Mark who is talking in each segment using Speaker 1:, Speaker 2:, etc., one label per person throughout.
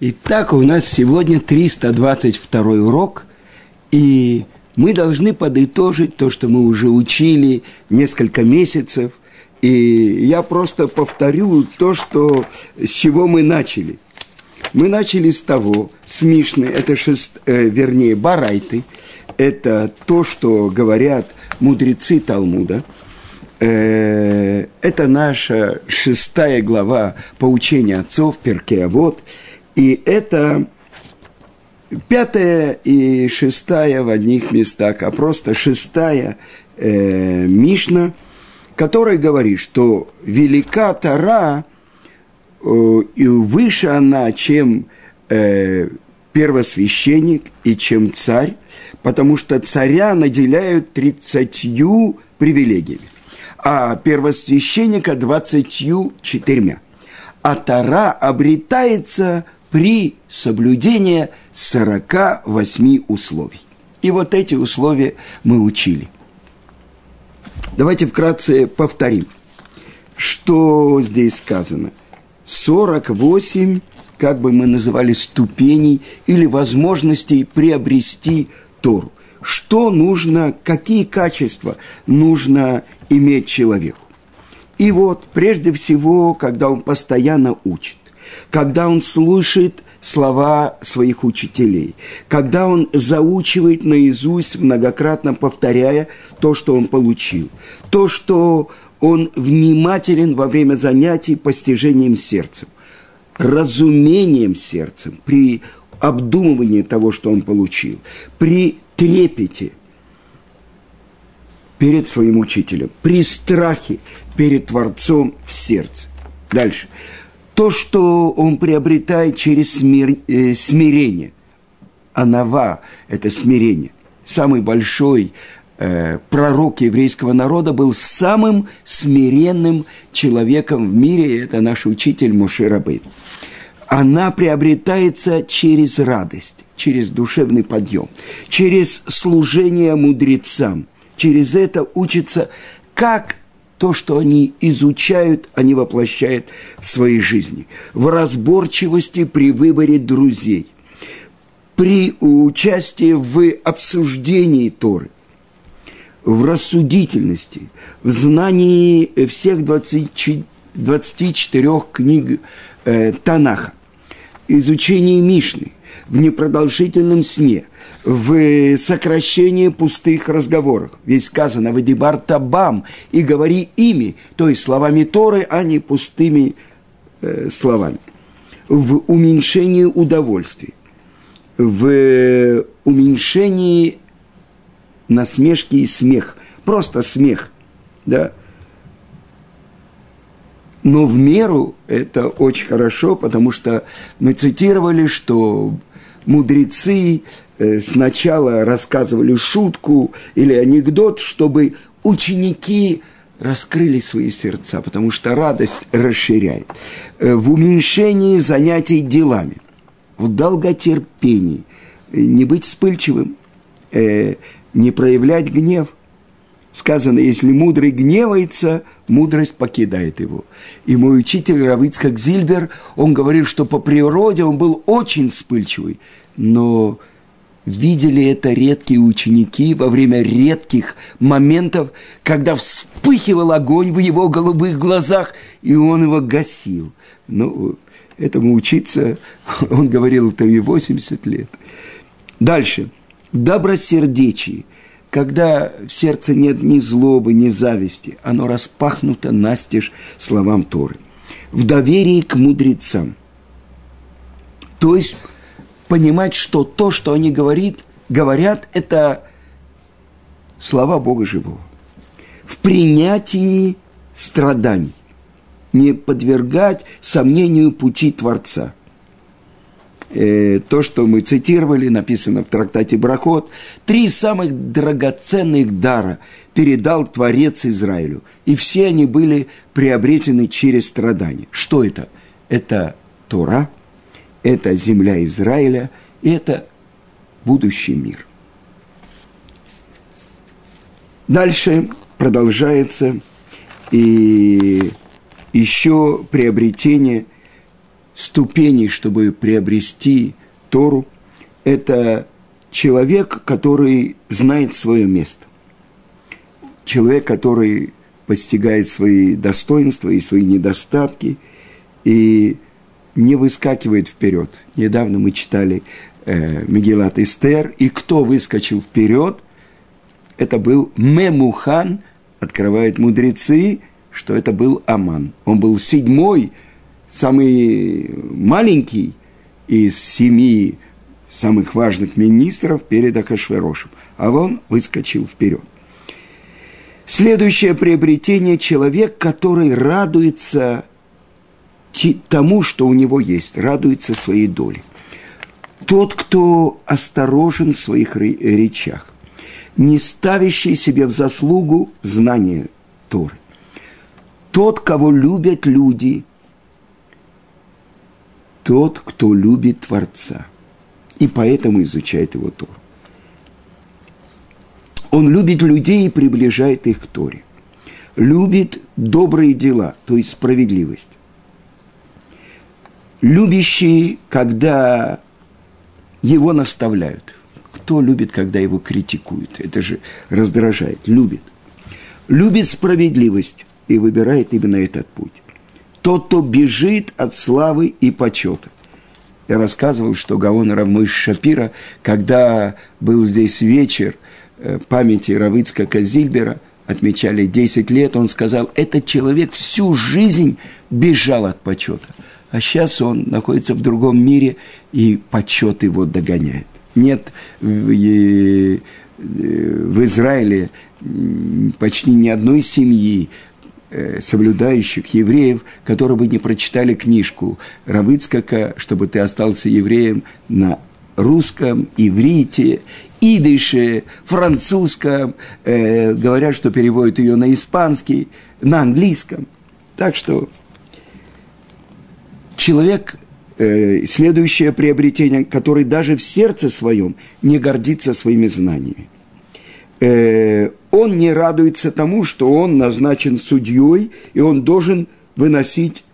Speaker 1: Итак, у нас сегодня 322 урок, и мы должны подытожить то, что мы уже учили несколько месяцев. И я просто повторю то, что, с чего мы начали. Мы начали с того, с Мишны, это шест, э, вернее, Барайты, это то, что говорят мудрецы Талмуда. Э, это наша шестая глава поучения отцов, Перкеавод. И это пятая и шестая в одних местах, а просто шестая э, Мишна, которая говорит, что велика Тара, э, и выше она, чем э, первосвященник и чем царь, потому что царя наделяют тридцатью привилегиями, а первосвященника двадцатью четырьмя. А Тара обретается при соблюдении 48 условий. И вот эти условия мы учили. Давайте вкратце повторим, что здесь сказано. 48, как бы мы называли, ступеней или возможностей приобрести Тору. Что нужно, какие качества нужно иметь человеку. И вот, прежде всего, когда он постоянно учит, когда он слушает слова своих учителей, когда он заучивает наизусть, многократно повторяя то, что он получил, то, что он внимателен во время занятий постижением сердцем, разумением сердцем, при обдумывании того, что он получил, при трепете перед своим учителем, при страхе перед Творцом в сердце. Дальше то, что он приобретает через смир, э, смирение. Анава – это смирение. Самый большой э, пророк еврейского народа был самым смиренным человеком в мире, и это наш учитель Моше Рабын. Она приобретается через радость, через душевный подъем, через служение мудрецам. Через это учится, как то, что они изучают, они воплощают в своей жизни. В разборчивости при выборе друзей, при участии в обсуждении Торы, в рассудительности, в знании всех 20, 24 книг э, Танаха, изучении Мишны, в непродолжительном сне – в сокращении пустых разговоров. Ведь сказано «Вадибар табам» и говори ими, то есть словами Торы, а не пустыми э, словами. В уменьшении удовольствий, в уменьшении насмешки и смех, просто смех, да. Но в меру это очень хорошо, потому что мы цитировали, что мудрецы Э, сначала рассказывали шутку или анекдот, чтобы ученики раскрыли свои сердца, потому что радость расширяет. Э, в уменьшении занятий делами, в долготерпении, э, не быть вспыльчивым, не проявлять гнев. Сказано, если мудрый гневается, мудрость покидает его. И мой учитель Равицкак Зильбер, он говорил, что по природе он был очень вспыльчивый, но Видели это редкие ученики во время редких моментов, когда вспыхивал огонь в его голубых глазах, и он его гасил. Ну, этому учиться, он говорил, это и 80 лет. Дальше. Добросердечие. Когда в сердце нет ни злобы, ни зависти, оно распахнуто настежь словам Торы. В доверии к мудрецам. То есть понимать, что то, что они говорит, говорят, это слова Бога Живого. В принятии страданий. Не подвергать сомнению пути Творца. Э, то, что мы цитировали, написано в трактате Брахот, три самых драгоценных дара передал Творец Израилю. И все они были приобретены через страдания. Что это? Это Тора – это земля Израиля, и это будущий мир. Дальше продолжается и еще приобретение ступеней, чтобы приобрести Тору, это человек, который знает свое место. Человек, который постигает свои достоинства и свои недостатки и не выскакивает вперед. Недавно мы читали э, Мегелат Эстер, и кто выскочил вперед, это был Мемухан, открывают мудрецы, что это был Аман. Он был седьмой, самый маленький из семи самых важных министров перед Ахашверошем. А он выскочил вперед. Следующее приобретение – человек, который радуется тому, что у него есть, радуется своей доле. Тот, кто осторожен в своих речах, не ставящий себе в заслугу знания Торы. Тот, кого любят люди, тот, кто любит Творца, и поэтому изучает его Тору. Он любит людей и приближает их к Торе. Любит добрые дела, то есть справедливость. Любящий, когда его наставляют. Кто любит, когда его критикуют? Это же раздражает. Любит. Любит справедливость и выбирает именно этот путь. Тот, кто бежит от славы и почета. Я рассказывал, что Гаон Рамыш Шапира, когда был здесь вечер э, памяти Равыцка Зильбера, отмечали 10 лет, он сказал, этот человек всю жизнь бежал от почета. А сейчас он находится в другом мире, и почет его догоняет. Нет в, э, Израиле почти ни одной семьи, соблюдающих евреев, которые бы не прочитали книжку Равыцкака, чтобы ты остался евреем на русском, иврите, идыше, французском, э, говорят, что переводят ее на испанский, на английском. Так что человек, э, следующее приобретение, который даже в сердце своем не гордится своими знаниями. Э, он не радуется тому, что он назначен судьей, и он должен выносить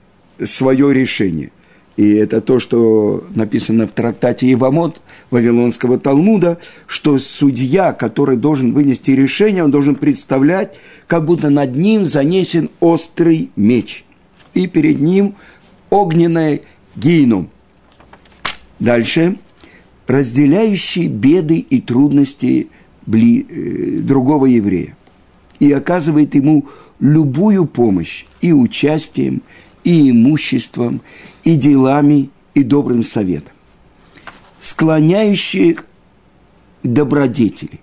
Speaker 1: свое решение. И это то, что написано в трактате Ивамот Вавилонского Талмуда, что судья, который должен вынести решение, он должен представлять, как будто над ним занесен острый меч, и перед ним огненное гейном. Дальше. Разделяющий беды и трудности – бли, э, другого еврея и оказывает ему любую помощь и участием, и имуществом, и делами, и добрым советом, склоняющие добродетели.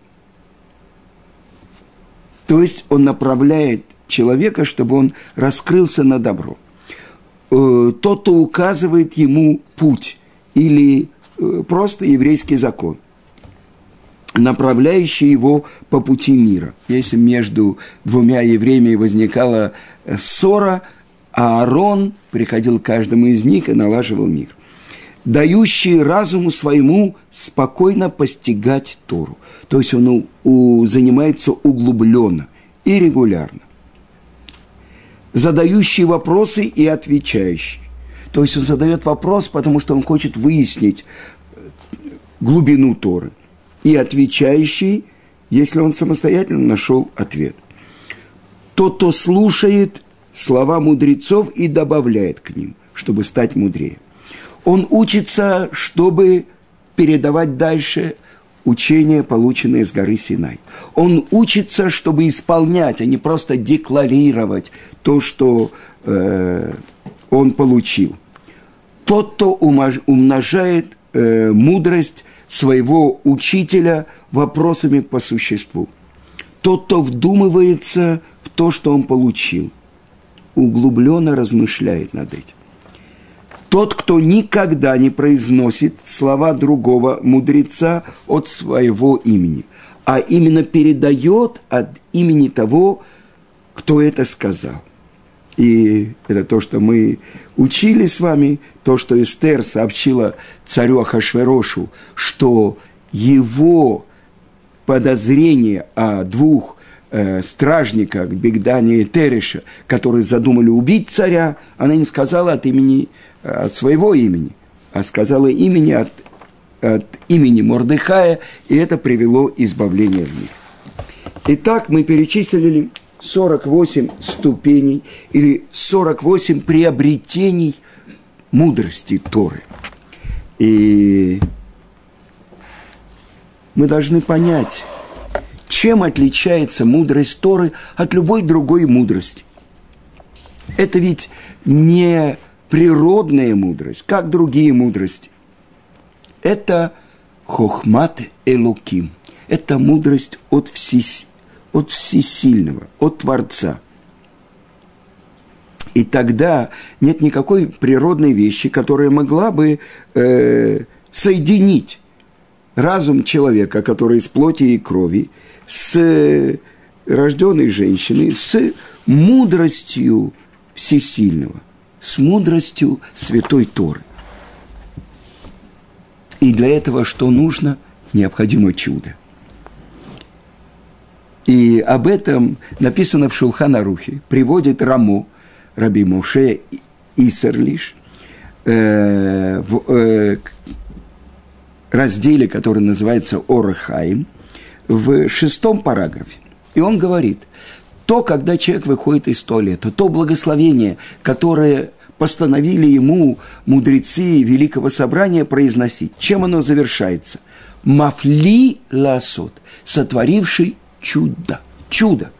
Speaker 1: То есть он направляет человека, чтобы он раскрылся на добро. Э, тот, кто указывает ему путь или э, просто еврейский закон направляющий его по пути мира. Если между двумя евреями возникала э, ссора, Аарон приходил к каждому из них и налаживал мир. Дающий разуму своему спокойно постигать Тору. То есть он у, у, занимается углубленно и регулярно. Задающий вопросы и отвечающий. То есть он задает вопрос, потому что он хочет выяснить э, глубину Торы и отвечающий, если он самостоятельно нашел ответ. Тот, кто слушает слова мудрецов и добавляет к ним, чтобы стать мудрее. Он учится, чтобы передавать дальше учения, полученные с горы Синай. Он учится, чтобы исполнять, а не просто декларировать то, что э, он получил. Тот, кто умножает э, мудрость своего учителя вопросами по существу. Тот, кто вдумывается в то, что он получил, углубленно размышляет над этим. Тот, кто никогда не произносит слова другого мудреца от своего имени, а именно передает от имени того, кто это сказал. И это то, что мы учили с вами, то, что Эстер сообщила царю Ахашверошу, что его подозрение о двух э, стражника Бигдани и Тереша, которые задумали убить царя, она не сказала от имени, от своего имени, а сказала имени от, от имени Мордыхая, и это привело избавление в них. Итак, мы перечислили 48 ступеней или 48 приобретений мудрости Торы. И мы должны понять, чем отличается мудрость Торы от любой другой мудрости. Это ведь не природная мудрость, как другие мудрости. Это хохмат элуким. Это мудрость от, всес... от всесильного, от Творца. И тогда нет никакой природной вещи, которая могла бы э, соединить разум человека, который из плоти и крови, с рожденной женщиной, с мудростью всесильного, с мудростью святой Торы. И для этого что нужно? Необходимо чудо. И об этом написано в Шулханарухе, приводит Рамо, Раби Моше Исерлиш, э, в э, разделе, который называется Орахаим, в шестом параграфе. И он говорит, то, когда человек выходит из туалета, то благословение, которое постановили ему мудрецы Великого Собрания произносить. Чем оно завершается? Мафли ласот, сотворивший чудо. Чудо.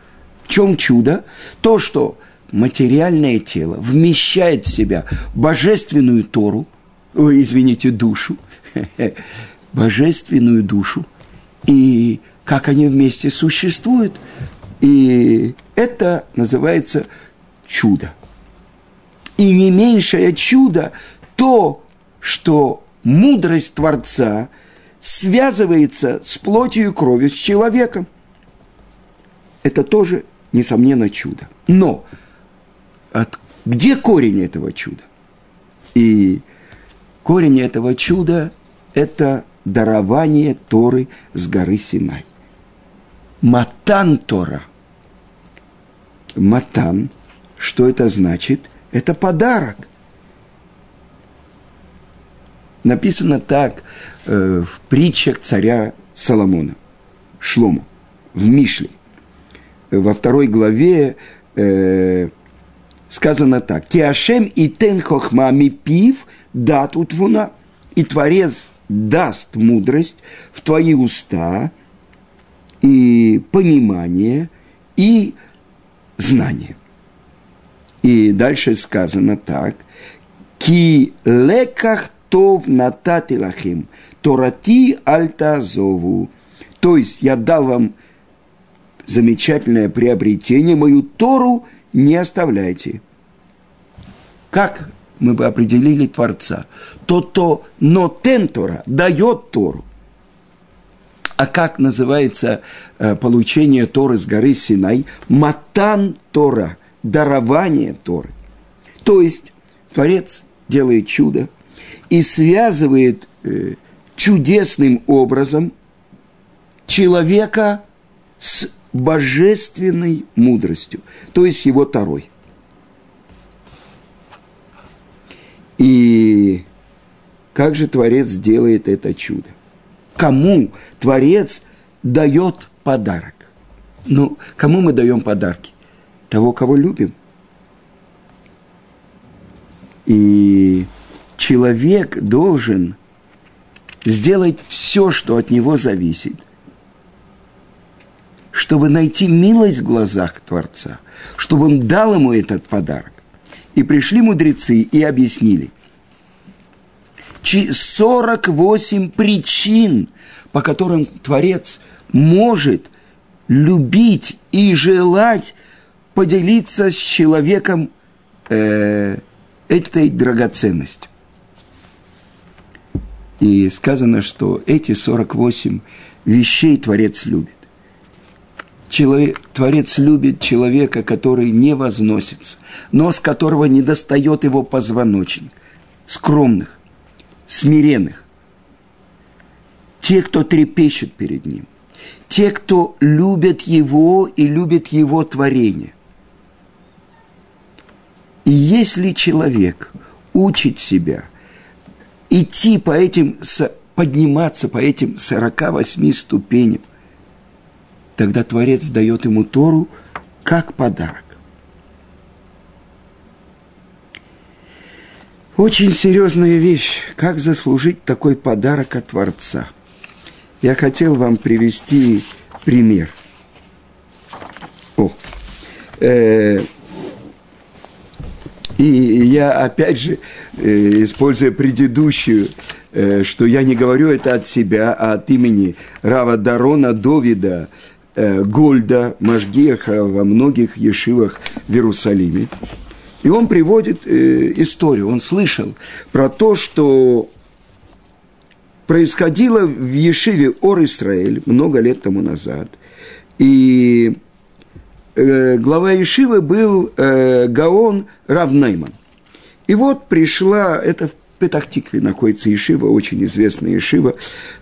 Speaker 1: В чем чудо? То, что материальное тело вмещает в себя божественную Тору, ой, извините, душу, божественную душу, и как они вместе существуют, и это называется чудо. И не меньшее чудо то, что мудрость Творца связывается с плотью и кровью, с человеком. Это тоже, несомненно, чудо. Но от, где корень этого чуда? И корень этого чуда – это дарование Торы с горы Синай. Матан Тора. Матан, что это значит? Это подарок. Написано так э, в притчах царя Соломона, Шлому, в Мишле. Во второй главе э, сказано так. Киашем и тен хохма пив дат утвуна. И Творец даст мудрость в твои уста – и понимание, и знание. И дальше сказано так. Ки леках тов натати лахим, торати альтазову. То есть я дал вам замечательное приобретение, мою Тору не оставляйте. Как мы бы определили Творца? Тот, кто нотен Тора, дает Тору. А как называется э, получение Торы с горы Синай? Матан Тора, дарование Торы. То есть Творец делает чудо и связывает э, чудесным образом человека с божественной мудростью, то есть его Торой. И как же Творец делает это чудо? кому Творец дает подарок. Ну, кому мы даем подарки? Того, кого любим. И человек должен сделать все, что от него зависит, чтобы найти милость в глазах Творца, чтобы он дал ему этот подарок. И пришли мудрецы и объяснили, 48 причин, по которым Творец может любить и желать поделиться с человеком э, этой драгоценностью. И сказано, что эти 48 вещей Творец любит. Человек, Творец любит человека, который не возносится, но с которого не достает его позвоночник, скромных, смиренных, те, кто трепещет перед Ним, те, кто любят Его и любят Его творение. И если человек учит себя идти по этим, подниматься по этим 48 ступеням, тогда Творец дает ему Тору как подарок. Очень серьезная вещь, как заслужить такой подарок от Творца. Я хотел вам привести пример. О, э, и я опять же, э, используя предыдущую, э, что я не говорю это от себя, а от имени Рава Дарона Довида, Гольда, Машгеха во многих ешивах в Иерусалиме. И он приводит э, историю, он слышал про то, что происходило в Ешиве Ор Исраэль много лет тому назад. И э, глава Ешивы был э, Гаон Равнейман. И вот пришла, это в Петахтикве находится Ешива, очень известная Ешива,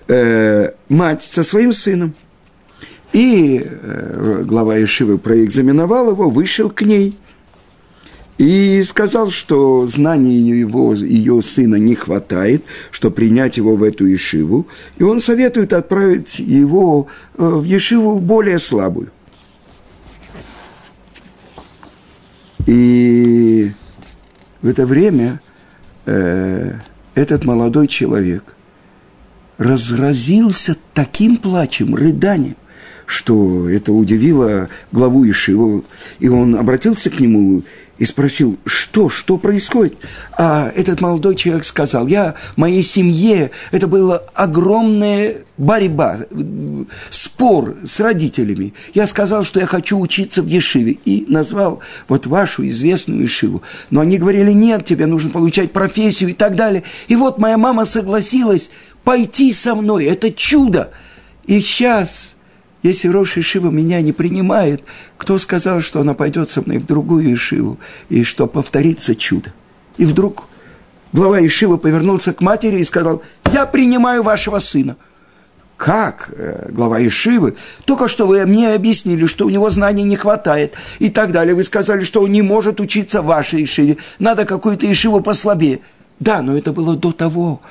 Speaker 1: э, мать со своим сыном. И э, глава Ешивы проэкзаменовал его, вышел к ней – и сказал, что знаний его, ее сына не хватает, что принять его в эту ешиву, и он советует отправить его э, в ешиву более слабую. И в это время э, этот молодой человек разразился таким плачем, рыданием, что это удивило главу Ишиву, и он обратился к нему и спросил, что, что происходит. А этот молодой человек сказал, я моей семье, это была огромная борьба, спор с родителями. Я сказал, что я хочу учиться в Ешиве, и назвал вот вашу известную Ешиву. Но они говорили, нет, тебе нужно получать профессию и так далее. И вот моя мама согласилась пойти со мной, это чудо. И сейчас если Рош Ишива меня не принимает, кто сказал, что она пойдет со мной в другую Ишиву, и что повторится чудо? И вдруг глава Ишива повернулся к матери и сказал, я принимаю вашего сына. Как, э, глава Ишивы, только что вы мне объяснили, что у него знаний не хватает и так далее. Вы сказали, что он не может учиться в вашей Ишиве, надо какую-то Ишиву послабее. Да, но это было до того,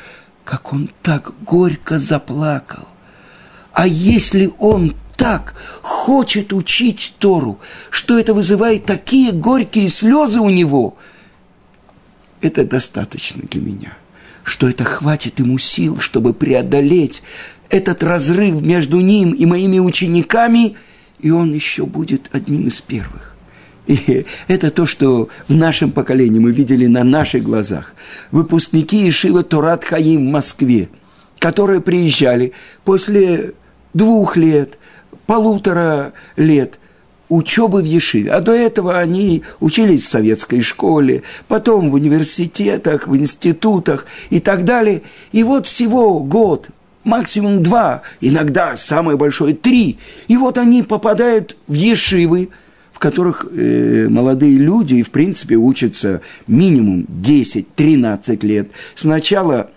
Speaker 1: как он так горько заплакал. А если он так хочет учить Тору, что это вызывает такие горькие слезы у него, это достаточно для меня, что это хватит ему сил, чтобы преодолеть этот разрыв между ним и моими учениками, и он еще будет одним из первых. И это то, что в нашем поколении мы видели на наших глазах. Выпускники Ишива Турат Хаим в Москве, которые приезжали после двух лет, полутора лет учебы в Ешиве. А до этого они учились в советской школе, потом в университетах, в институтах и так далее. И вот всего год, максимум два, иногда самое большое три. И вот они попадают в Ешивы, в которых э, молодые люди, в принципе, учатся минимум 10-13 лет. Сначала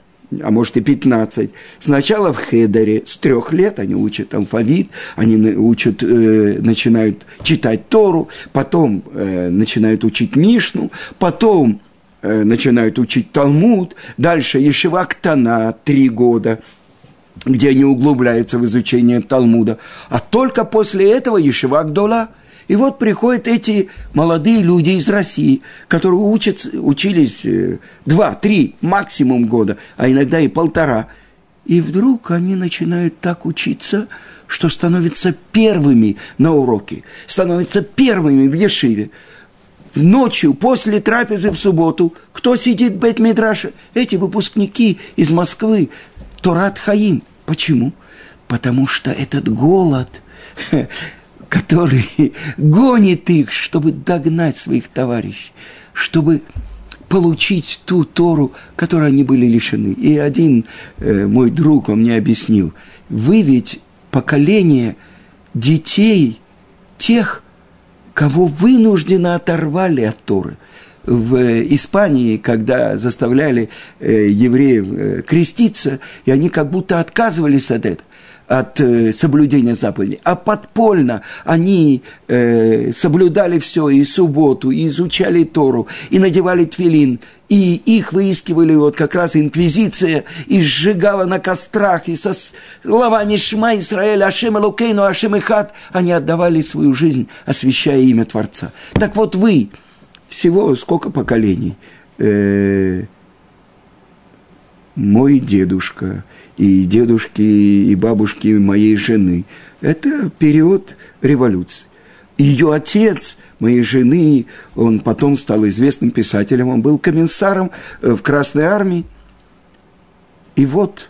Speaker 1: а может и 15. Сначала в Хедере с трех лет они учат алфавит, они учат, э, начинают читать Тору, потом э, начинают учить Мишну, потом э, начинают учить Талмуд, дальше Ешива Ктана три года, где они углубляются в изучение Талмуда, а только после этого Ешива Гдола – и вот приходят эти молодые люди из России, которые учатся, учились э, два, три, максимум года, а иногда и полтора. И вдруг они начинают так учиться, что становятся первыми на уроке, становятся первыми в Ешиве. В ночью, после трапезы в субботу, кто сидит в бет -Мидраше? Эти выпускники из Москвы, Торат Хаим. Почему? Потому что этот голод, который гонит их, чтобы догнать своих товарищей, чтобы получить ту Тору, которой они были лишены. И один э, мой друг, он мне объяснил, вы ведь поколение детей тех, кого вынужденно оторвали от Торы. В Испании, когда заставляли э, евреев э, креститься, и они как будто отказывались от этого, от э, соблюдения заповедей, а подпольно они э, соблюдали все, и субботу, и изучали Тору, и надевали твилин, и их выискивали. Вот как раз инквизиция, и сжигала на кострах, и со словами «Шма Исраэль, Ашем Элокейну, Ашем Ихат» они отдавали свою жизнь, освящая имя Творца. Так вот вы, всего сколько поколений, э, мой дедушка и дедушки и бабушки моей жены. Это период революции. Ее отец моей жены, он потом стал известным писателем, он был комиссаром э, в Красной армии. И вот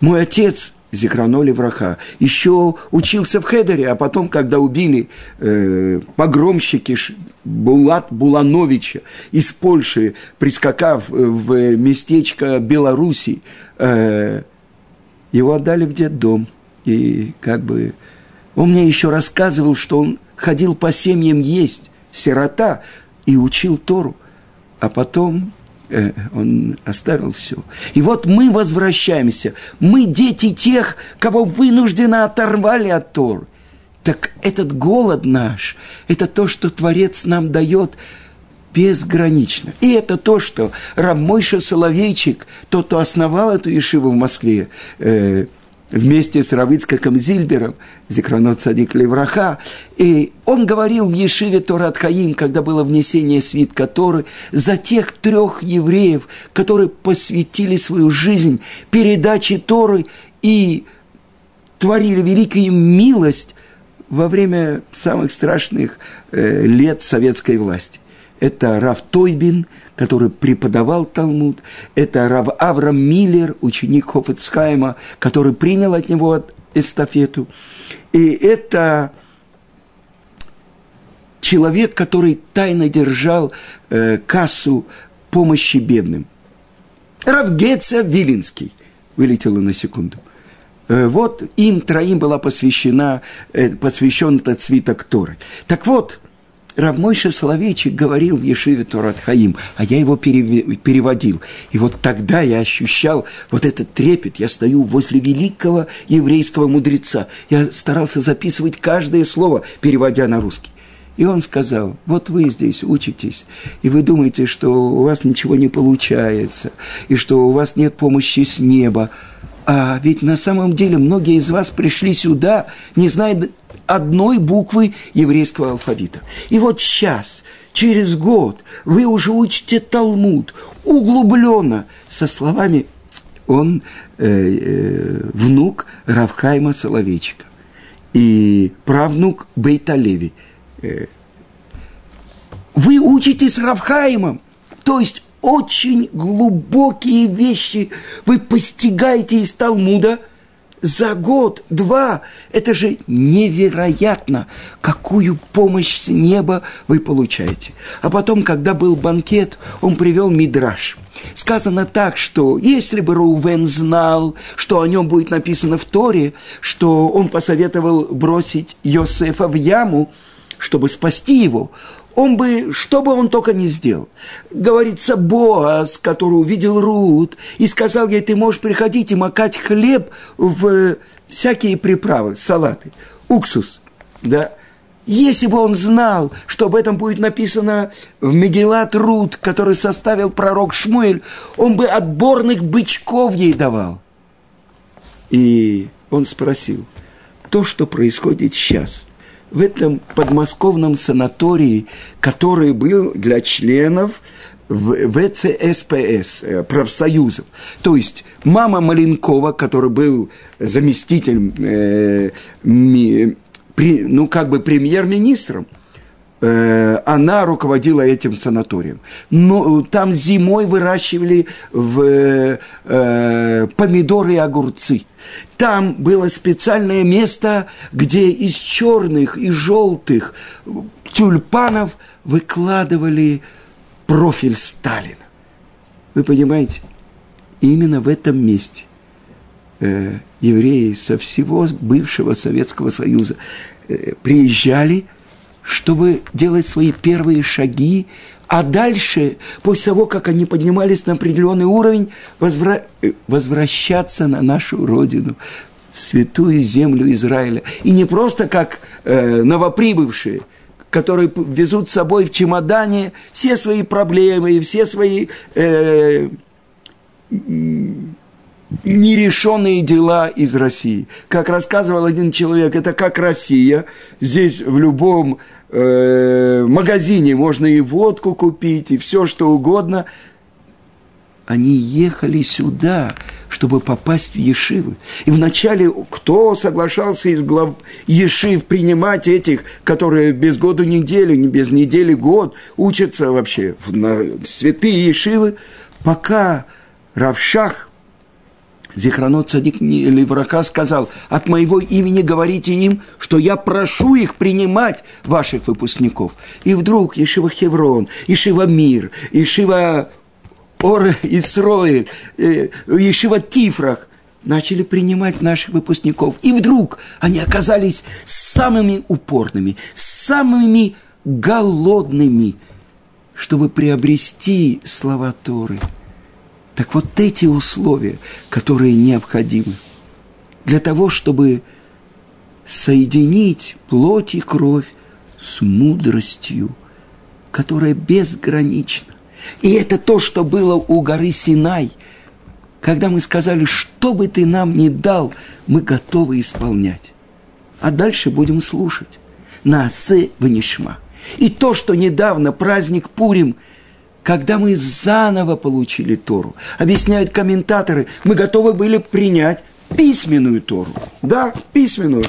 Speaker 1: мой отец Зикраноли Враха. Еще учился в Хедере, а потом, когда убили э, погромщики Булат Булановича из Польши, прискакав э, в местечко Беларуси, э, его отдали в детдом. И как бы он мне еще рассказывал, что он ходил по семьям есть, сирота, и учил Тору. А потом Э, он оставил все. И вот мы возвращаемся. Мы дети тех, кого вынужденно оторвали от Торы. Так этот голод наш, это то, что Творец нам дает безгранично. И это то, что Рамойша Соловейчик, тот, кто основал эту Ешиву в Москве, э, вместе с Равицкаком Зильбером, Зикранот Садик Левраха, и он говорил в Ешиве Торат Хаим, когда было внесение свитка Торы, за тех трех евреев, которые посвятили свою жизнь передаче Торы и творили великую милость во время самых страшных э, лет советской власти. Это Рав Тойбин – который преподавал Талмуд, это Рав Авраам Миллер, ученик Хофицхайма, который принял от него эстафету. И это человек, который тайно держал э, кассу помощи бедным. Равгеца Вилинский. Вылетела на секунду. Э, вот им троим была посвящена, э, посвящен этот свиток Торы. Так вот, Равмойша Соловейчик говорил в Ешиве Торат Хаим, а я его переводил. И вот тогда я ощущал вот этот трепет. Я стою возле великого еврейского мудреца. Я старался записывать каждое слово, переводя на русский. И он сказал, вот вы здесь учитесь, и вы думаете, что у вас ничего не получается, и что у вас нет помощи с неба. А ведь на самом деле многие из вас пришли сюда, не зная одной буквы еврейского алфавита. И вот сейчас, через год, вы уже учите Талмуд углубленно со словами он э, э, внук Равхайма Соловейчика и правнук Бейталеви. Э, вы учитесь Равхаймом, то есть очень глубокие вещи вы постигаете из Талмуда – за год, два. Это же невероятно, какую помощь с неба вы получаете. А потом, когда был банкет, он привел мидраж. Сказано так, что если бы Рувен знал, что о нем будет написано в Торе, что он посоветовал бросить Йосефа в яму, чтобы спасти его, он бы, что бы он только не сделал. Говорится, Боас, который увидел Рут, и сказал ей, ты можешь приходить и макать хлеб в всякие приправы, салаты, уксус, да. Если бы он знал, что об этом будет написано в Мегелат Рут, который составил пророк Шмуэль, он бы отборных бычков ей давал. И он спросил, то, что происходит сейчас – в этом подмосковном санатории, который был для членов ВЦСПС, э, профсоюзов. То есть мама Маленкова, который был заместителем, э, ми, при, ну как бы премьер-министром, она руководила этим санаторием. Но там зимой выращивали в, э, помидоры и огурцы. Там было специальное место, где из черных и желтых тюльпанов выкладывали профиль Сталина. Вы понимаете? Именно в этом месте э, евреи со всего бывшего Советского Союза э, приезжали, чтобы делать свои первые шаги а дальше, после того, как они поднимались на определенный уровень, возвра... Э, возвращаться на нашу родину, святую землю Израиля. И не просто как э, новоприбывшие, которые везут с собой в чемодане все свои проблемы и все свои э, нерешенные дела из России. Как рассказывал один человек, это как Россия. Здесь в любом э, магазине можно и водку купить, и все что угодно. Они ехали сюда, чтобы попасть в Ешивы. И вначале кто соглашался из глав Ешив принимать этих, которые без года недели, не без недели год учатся вообще в на святые Ешивы, пока Равшах Зихранот Садик Леврака сказал, от моего имени говорите им, что я прошу их принимать ваших выпускников. И вдруг Ешива Хеврон, Ешива Мир, Ешива Ор Исроэль, э, Ешива Тифрах начали принимать наших выпускников. И вдруг они оказались самыми упорными, самыми голодными, чтобы приобрести слова Торы – так вот эти условия, которые необходимы для того, чтобы соединить плоть и кровь с мудростью, которая безгранична. И это то, что было у горы Синай, когда мы сказали, что бы ты нам ни дал, мы готовы исполнять. А дальше будем слушать. Наасе ванишма. И то, что недавно праздник Пурим – когда мы заново получили Тору, объясняют комментаторы, мы готовы были принять письменную Тору. Да, письменную.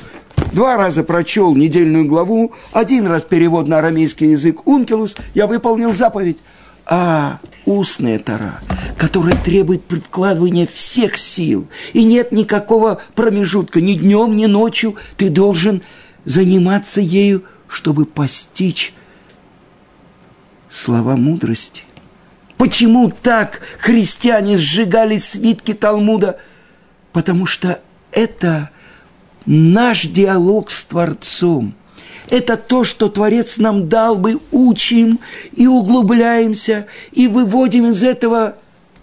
Speaker 1: Два раза прочел недельную главу, один раз перевод на арамейский язык «Ункелус», я выполнил заповедь. А устная Тора, которая требует прикладывания всех сил, и нет никакого промежутка, ни днем, ни ночью, ты должен заниматься ею, чтобы постичь слова мудрости. Почему так христиане сжигали свитки Талмуда? Потому что это наш диалог с Творцом. Это то, что Творец нам дал, мы учим и углубляемся, и выводим из этого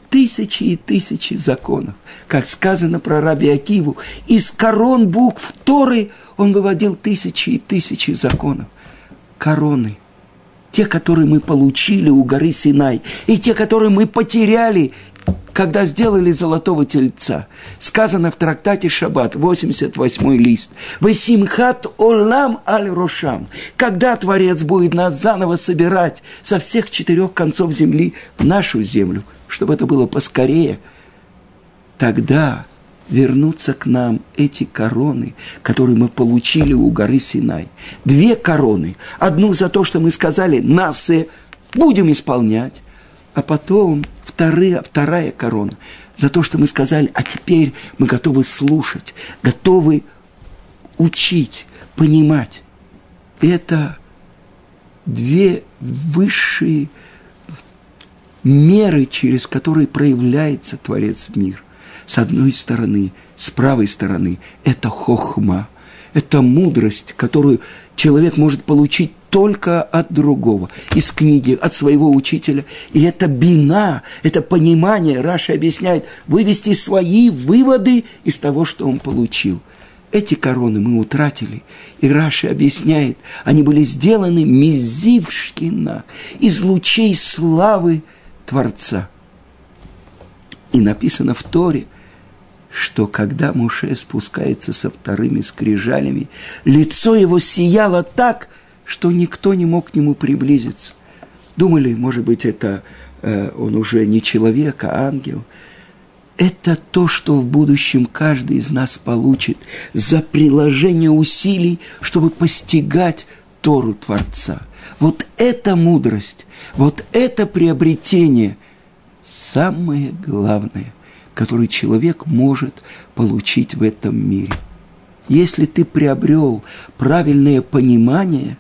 Speaker 1: тысячи и тысячи законов. Как сказано про Раби Акиву, из корон букв Торы он выводил тысячи и тысячи законов. Короны – те, которые мы получили у горы Синай, и те, которые мы потеряли, когда сделали золотого тельца. Сказано в трактате Шаббат, 88 лист. «Весимхат олам аль рошам». Когда Творец будет нас заново собирать со всех четырех концов земли в нашу землю, чтобы это было поскорее, тогда вернутся к нам эти короны, которые мы получили у горы Синай. Две короны. Одну за то, что мы сказали «Насе» будем исполнять, а потом вторая, вторая корона за то, что мы сказали, а теперь мы готовы слушать, готовы учить, понимать. Это две высшие меры, через которые проявляется Творец мир – с одной стороны, с правой стороны, это хохма, это мудрость, которую человек может получить только от другого, из книги, от своего учителя. И это бина, это понимание, Раша объясняет, вывести свои выводы из того, что он получил. Эти короны мы утратили, и Раши объясняет, они были сделаны мизившкина, из лучей славы Творца. И написано в Торе – что когда Муше спускается со вторыми скрижалями, лицо его сияло так, что никто не мог к нему приблизиться. Думали, может быть, это э, он уже не человек, а ангел. Это то, что в будущем каждый из нас получит за приложение усилий, чтобы постигать Тору Творца. Вот эта мудрость, вот это приобретение самое главное – который человек может получить в этом мире. Если ты приобрел правильное понимание,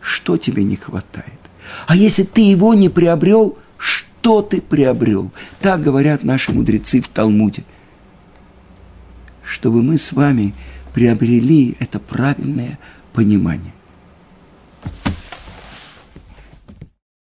Speaker 1: что тебе не хватает? А если ты его не приобрел, что ты приобрел? Так говорят наши мудрецы в Талмуде. Чтобы мы с вами приобрели это правильное понимание –